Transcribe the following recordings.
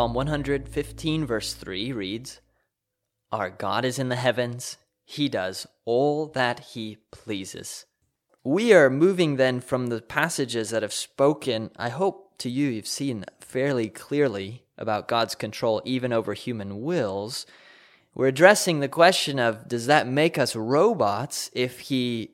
Psalm 115, verse 3 reads, Our God is in the heavens, He does all that He pleases. We are moving then from the passages that have spoken, I hope to you, you've seen fairly clearly about God's control even over human wills. We're addressing the question of does that make us robots if He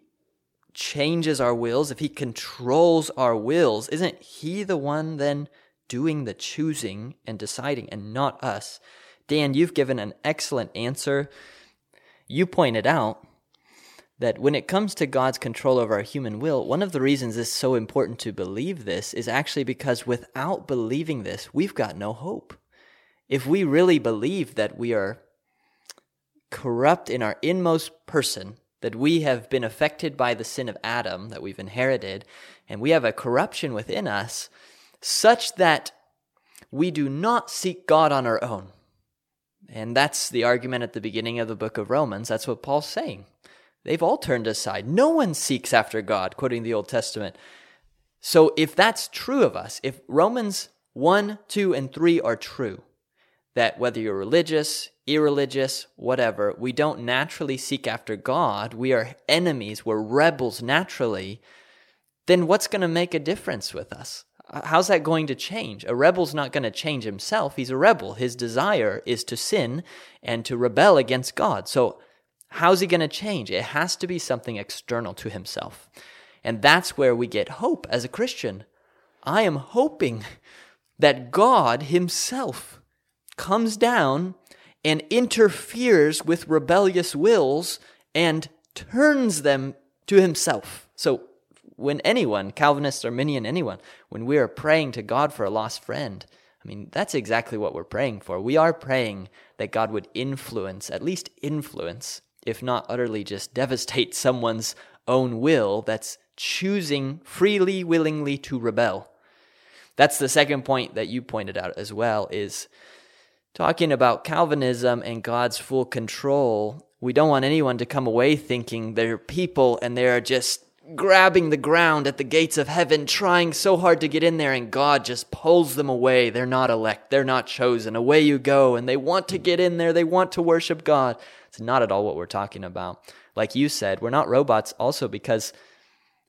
changes our wills, if He controls our wills? Isn't He the one then? Doing the choosing and deciding and not us. Dan, you've given an excellent answer. You pointed out that when it comes to God's control over our human will, one of the reasons it's so important to believe this is actually because without believing this, we've got no hope. If we really believe that we are corrupt in our inmost person, that we have been affected by the sin of Adam that we've inherited, and we have a corruption within us, such that we do not seek God on our own. And that's the argument at the beginning of the book of Romans. That's what Paul's saying. They've all turned aside. No one seeks after God, quoting the Old Testament. So if that's true of us, if Romans 1, 2, and 3 are true, that whether you're religious, irreligious, whatever, we don't naturally seek after God, we are enemies, we're rebels naturally, then what's going to make a difference with us? How's that going to change? A rebel's not going to change himself. He's a rebel. His desire is to sin and to rebel against God. So, how's he going to change? It has to be something external to himself. And that's where we get hope as a Christian. I am hoping that God himself comes down and interferes with rebellious wills and turns them to himself. So, when anyone, Calvinist, Arminian, anyone, when we are praying to God for a lost friend, I mean, that's exactly what we're praying for. We are praying that God would influence, at least influence, if not utterly just devastate someone's own will that's choosing freely, willingly to rebel. That's the second point that you pointed out as well is talking about Calvinism and God's full control. We don't want anyone to come away thinking they're people and they're just grabbing the ground at the gates of heaven, trying so hard to get in there, and God just pulls them away. They're not elect, they're not chosen. Away you go, and they want to get in there, they want to worship God. It's not at all what we're talking about. Like you said, we're not robots also because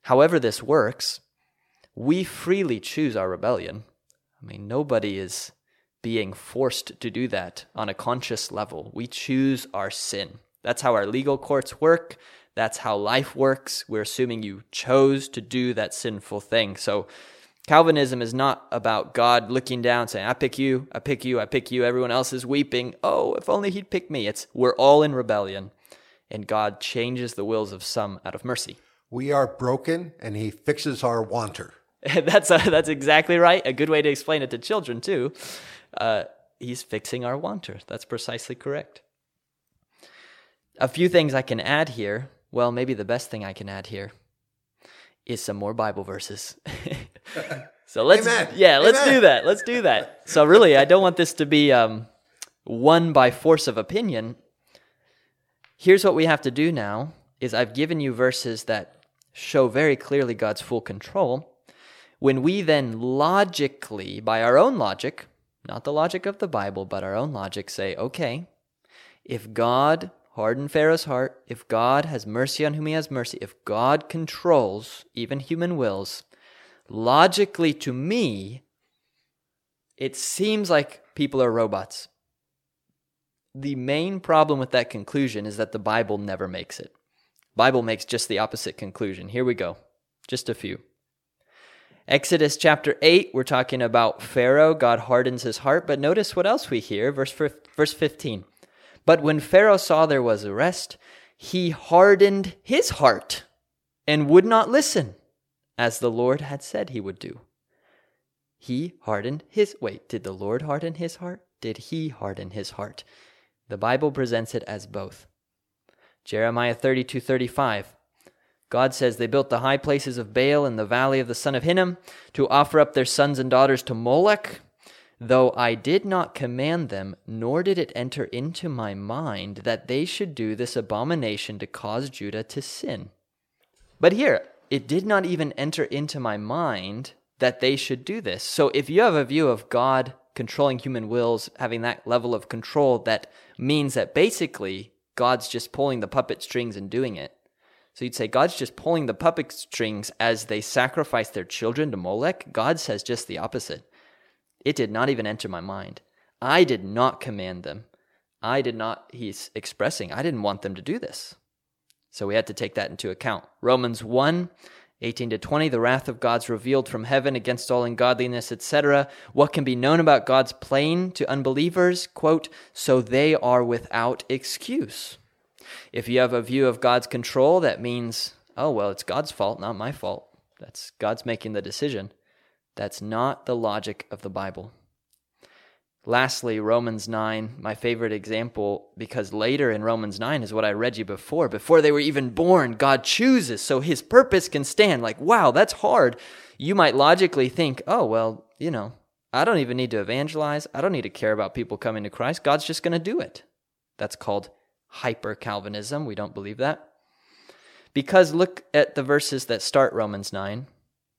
however this works, we freely choose our rebellion. I mean, nobody is being forced to do that on a conscious level. We choose our sin. That's how our legal courts work. That's how life works. We're assuming you chose to do that sinful thing. So Calvinism is not about God looking down saying, I pick you, I pick you, I pick you. Everyone else is weeping. Oh, if only he'd pick me. It's we're all in rebellion, and God changes the wills of some out of mercy. We are broken, and he fixes our wanter. that's, a, that's exactly right. A good way to explain it to children, too. Uh, he's fixing our wanter. That's precisely correct. A few things I can add here well, maybe the best thing I can add here is some more Bible verses. so let's Amen. yeah, let's Amen. do that. Let's do that. So really, I don't want this to be um, won by force of opinion. Here's what we have to do now is I've given you verses that show very clearly God's full control. When we then logically, by our own logic, not the logic of the Bible, but our own logic, say, okay, if God harden Pharaoh's heart, if God has mercy on whom he has mercy, if God controls even human wills, logically to me, it seems like people are robots. The main problem with that conclusion is that the Bible never makes it. Bible makes just the opposite conclusion. Here we go. Just a few. Exodus chapter 8, we're talking about Pharaoh. God hardens his heart. But notice what else we hear. Verse, verse 15. But when Pharaoh saw there was a rest, he hardened his heart and would not listen, as the Lord had said he would do. He hardened his. Wait, did the Lord harden his heart? Did he harden his heart? The Bible presents it as both. Jeremiah 32 35. God says they built the high places of Baal in the valley of the son of Hinnom to offer up their sons and daughters to Molech Though I did not command them, nor did it enter into my mind that they should do this abomination to cause Judah to sin. But here, it did not even enter into my mind that they should do this. So if you have a view of God controlling human wills, having that level of control that means that basically God's just pulling the puppet strings and doing it. So you'd say God's just pulling the puppet strings as they sacrifice their children to Molech. God says just the opposite. It did not even enter my mind. I did not command them. I did not, he's expressing, I didn't want them to do this. So we had to take that into account. Romans 1 18 to 20, the wrath of God's revealed from heaven against all ungodliness, etc. What can be known about God's plain to unbelievers? Quote, so they are without excuse. If you have a view of God's control, that means, oh, well, it's God's fault, not my fault. That's God's making the decision. That's not the logic of the Bible. Lastly, Romans 9, my favorite example, because later in Romans 9 is what I read you before. Before they were even born, God chooses so his purpose can stand. Like, wow, that's hard. You might logically think, oh, well, you know, I don't even need to evangelize. I don't need to care about people coming to Christ. God's just going to do it. That's called hyper Calvinism. We don't believe that. Because look at the verses that start Romans 9.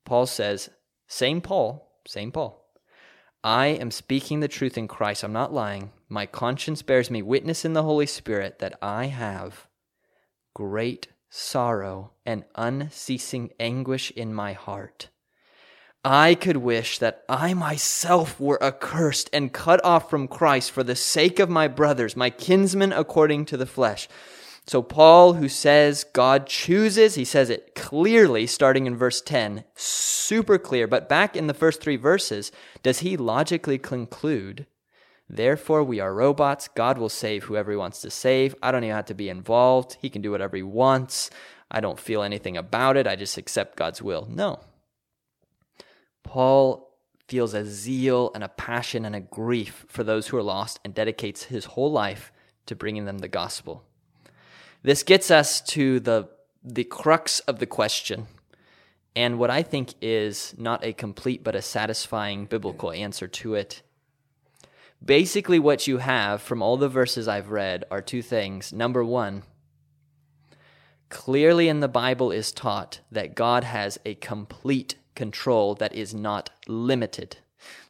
Paul says, same Paul, same Paul. I am speaking the truth in Christ. I'm not lying. My conscience bears me witness in the Holy Spirit that I have great sorrow and unceasing anguish in my heart. I could wish that I myself were accursed and cut off from Christ for the sake of my brothers, my kinsmen according to the flesh. So, Paul, who says God chooses, he says it clearly starting in verse 10, super clear. But back in the first three verses, does he logically conclude, Therefore, we are robots. God will save whoever he wants to save. I don't even have to be involved. He can do whatever he wants. I don't feel anything about it. I just accept God's will. No. Paul feels a zeal and a passion and a grief for those who are lost and dedicates his whole life to bringing them the gospel. This gets us to the, the crux of the question and what I think is not a complete but a satisfying biblical answer to it. Basically, what you have from all the verses I've read are two things. Number one, clearly in the Bible is taught that God has a complete control that is not limited.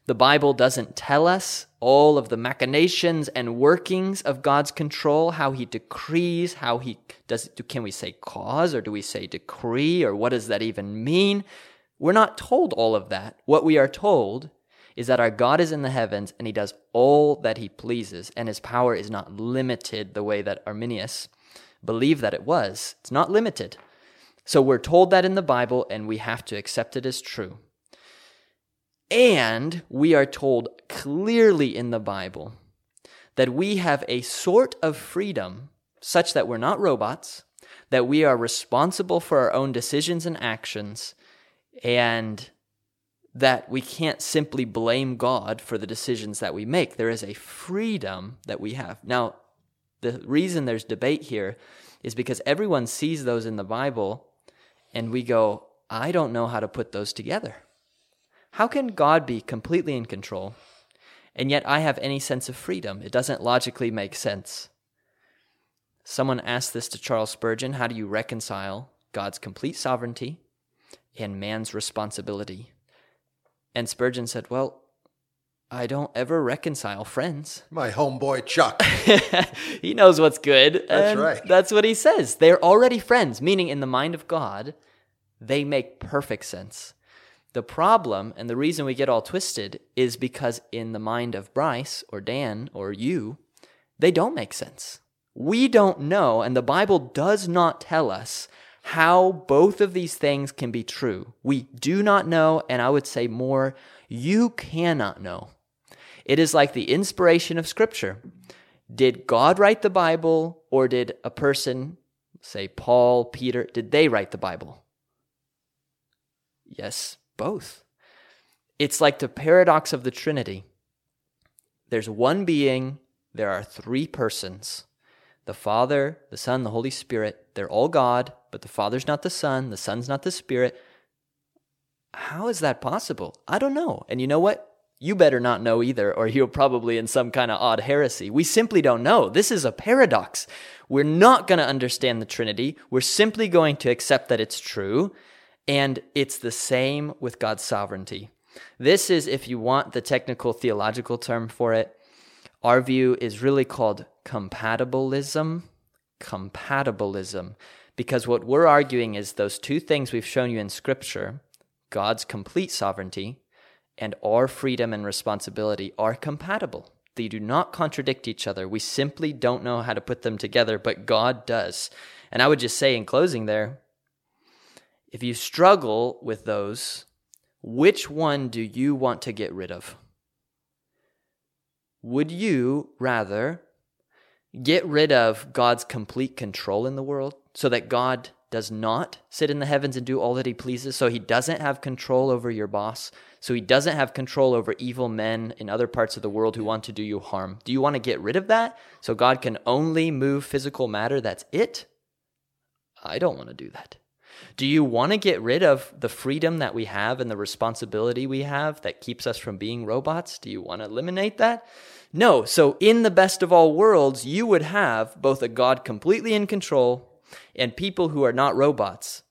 The Bible doesn't tell us all of the machinations and workings of God's control, how he decrees, how he does it. can we say cause or do we say decree or what does that even mean? We're not told all of that. What we are told is that our God is in the heavens and he does all that he pleases and his power is not limited the way that Arminius believed that it was. It's not limited. So we're told that in the Bible, and we have to accept it as true. And we are told clearly in the Bible that we have a sort of freedom such that we're not robots, that we are responsible for our own decisions and actions, and that we can't simply blame God for the decisions that we make. There is a freedom that we have. Now, the reason there's debate here is because everyone sees those in the Bible and we go, I don't know how to put those together. How can God be completely in control and yet I have any sense of freedom? It doesn't logically make sense. Someone asked this to Charles Spurgeon How do you reconcile God's complete sovereignty and man's responsibility? And Spurgeon said, Well, I don't ever reconcile friends. My homeboy Chuck. he knows what's good. That's right. That's what he says. They're already friends, meaning in the mind of God, they make perfect sense. The problem and the reason we get all twisted is because in the mind of Bryce or Dan or you, they don't make sense. We don't know, and the Bible does not tell us how both of these things can be true. We do not know, and I would say more, you cannot know. It is like the inspiration of Scripture. Did God write the Bible, or did a person, say Paul, Peter, did they write the Bible? Yes, both. It's like the paradox of the Trinity. There's one being, there are three persons the Father, the Son, the Holy Spirit. They're all God, but the Father's not the Son, the Son's not the Spirit. How is that possible? I don't know. And you know what? You better not know either, or you're probably in some kind of odd heresy. We simply don't know. This is a paradox. We're not going to understand the Trinity. We're simply going to accept that it's true. And it's the same with God's sovereignty. This is, if you want the technical theological term for it, our view is really called compatibilism. Compatibilism. Because what we're arguing is those two things we've shown you in Scripture God's complete sovereignty and our freedom and responsibility are compatible. They do not contradict each other. We simply don't know how to put them together, but God does. And I would just say in closing there, if you struggle with those, which one do you want to get rid of? Would you rather get rid of God's complete control in the world so that God does not sit in the heavens and do all that he pleases, so he doesn't have control over your boss, so he doesn't have control over evil men in other parts of the world who want to do you harm. Do you want to get rid of that so God can only move physical matter? That's it? I don't want to do that. Do you want to get rid of the freedom that we have and the responsibility we have that keeps us from being robots? Do you want to eliminate that? No. So, in the best of all worlds, you would have both a God completely in control and people who are not robots.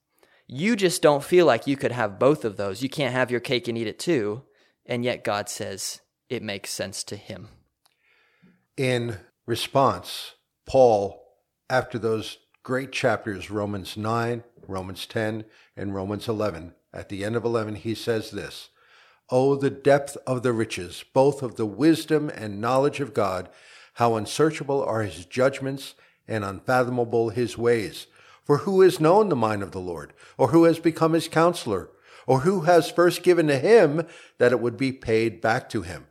You just don't feel like you could have both of those. You can't have your cake and eat it too. And yet God says it makes sense to him. In response, Paul, after those great chapters, Romans 9, Romans 10, and Romans 11, at the end of 11, he says this Oh, the depth of the riches, both of the wisdom and knowledge of God, how unsearchable are his judgments and unfathomable his ways. For who has known the mind of the Lord, or who has become his counselor, or who has first given to him that it would be paid back to him?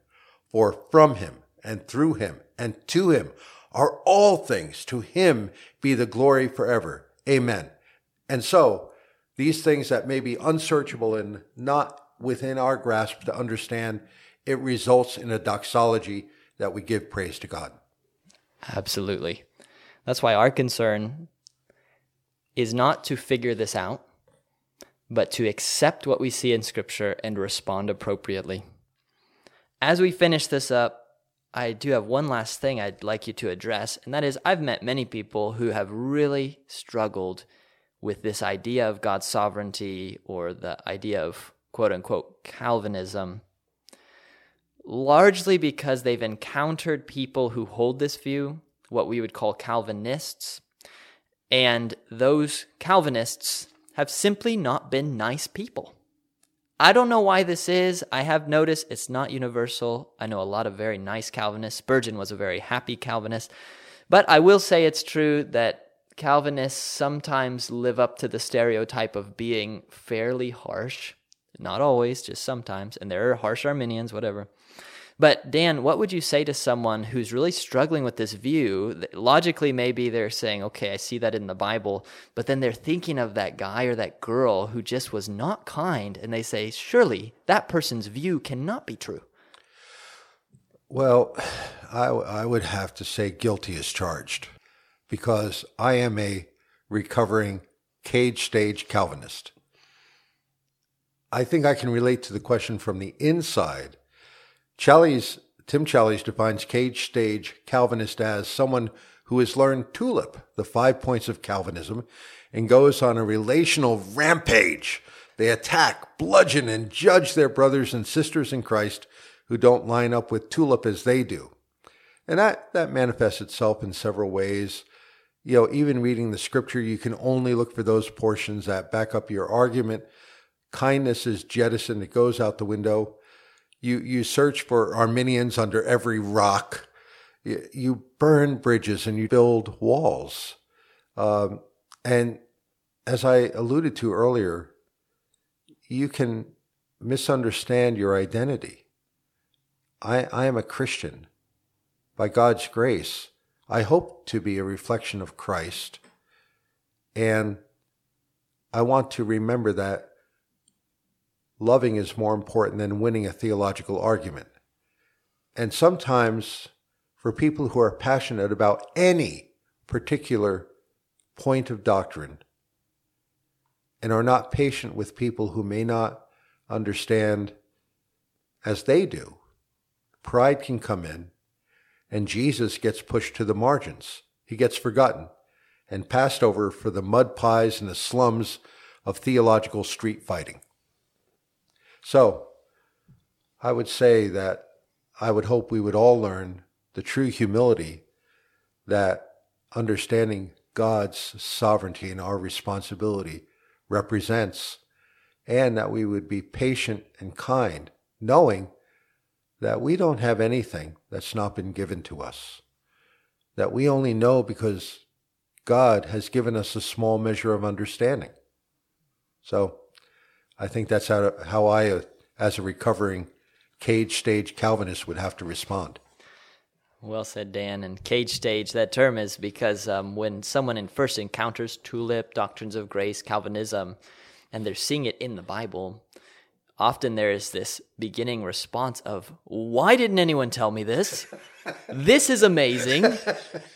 For from him, and through him, and to him are all things. To him be the glory forever. Amen. And so, these things that may be unsearchable and not within our grasp to understand, it results in a doxology that we give praise to God. Absolutely. That's why our concern is not to figure this out, but to accept what we see in Scripture and respond appropriately. As we finish this up, I do have one last thing I'd like you to address, and that is I've met many people who have really struggled with this idea of God's sovereignty or the idea of quote unquote Calvinism, largely because they've encountered people who hold this view what we would call Calvinists. And those Calvinists have simply not been nice people. I don't know why this is. I have noticed it's not universal. I know a lot of very nice Calvinists. Spurgeon was a very happy Calvinist. But I will say it's true that Calvinists sometimes live up to the stereotype of being fairly harsh. Not always, just sometimes. And there are harsh Arminians, whatever. But Dan, what would you say to someone who's really struggling with this view? Logically, maybe they're saying, okay, I see that in the Bible, but then they're thinking of that guy or that girl who just was not kind, and they say, surely that person's view cannot be true. Well, I, I would have to say guilty as charged because I am a recovering cage stage Calvinist. I think I can relate to the question from the inside Challies, Tim Challies defines cage stage Calvinist as someone who has learned TULIP, the five points of Calvinism, and goes on a relational rampage. They attack, bludgeon, and judge their brothers and sisters in Christ who don't line up with TULIP as they do. And that, that manifests itself in several ways. You know, even reading the scripture, you can only look for those portions that back up your argument. Kindness is jettisoned, it goes out the window. You, you search for Arminians under every rock. You, burn bridges and you build walls. Um, and as I alluded to earlier, you can misunderstand your identity. I, I am a Christian. By God's grace, I hope to be a reflection of Christ. And I want to remember that loving is more important than winning a theological argument. And sometimes, for people who are passionate about any particular point of doctrine and are not patient with people who may not understand as they do, pride can come in and Jesus gets pushed to the margins. He gets forgotten and passed over for the mud pies and the slums of theological street fighting. So, I would say that I would hope we would all learn the true humility that understanding God's sovereignty and our responsibility represents, and that we would be patient and kind, knowing that we don't have anything that's not been given to us, that we only know because God has given us a small measure of understanding. So I think that's how, how I, as a recovering cage stage Calvinist, would have to respond. Well said, Dan. And cage stage, that term is because um, when someone in first encounters tulip, doctrines of grace, Calvinism, and they're seeing it in the Bible, often there is this beginning response of, Why didn't anyone tell me this? this is amazing.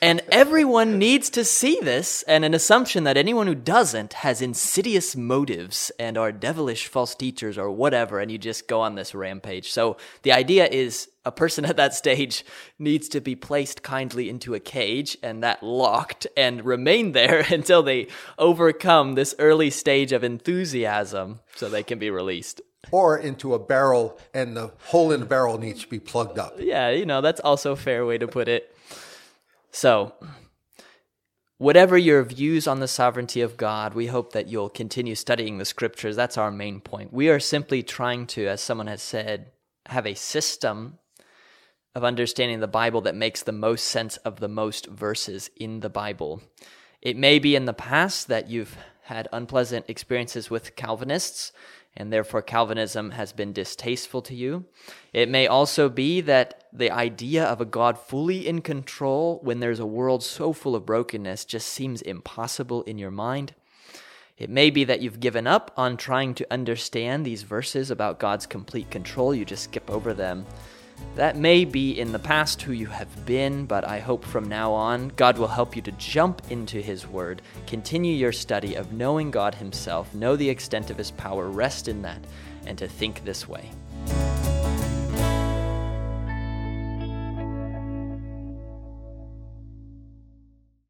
And everyone needs to see this, and an assumption that anyone who doesn't has insidious motives and are devilish false teachers or whatever, and you just go on this rampage. So the idea is a person at that stage needs to be placed kindly into a cage and that locked and remain there until they overcome this early stage of enthusiasm so they can be released or into a barrel and the hole in the barrel needs to be plugged up. Yeah, you know, that's also a fair way to put it. So, whatever your views on the sovereignty of God, we hope that you'll continue studying the scriptures. That's our main point. We are simply trying to, as someone has said, have a system of understanding the Bible that makes the most sense of the most verses in the Bible. It may be in the past that you've had unpleasant experiences with Calvinists and therefore Calvinism has been distasteful to you. It may also be that the idea of a God fully in control when there's a world so full of brokenness just seems impossible in your mind. It may be that you've given up on trying to understand these verses about God's complete control, you just skip over them. That may be in the past who you have been, but I hope from now on God will help you to jump into His Word, continue your study of knowing God Himself, know the extent of His power, rest in that, and to think this way.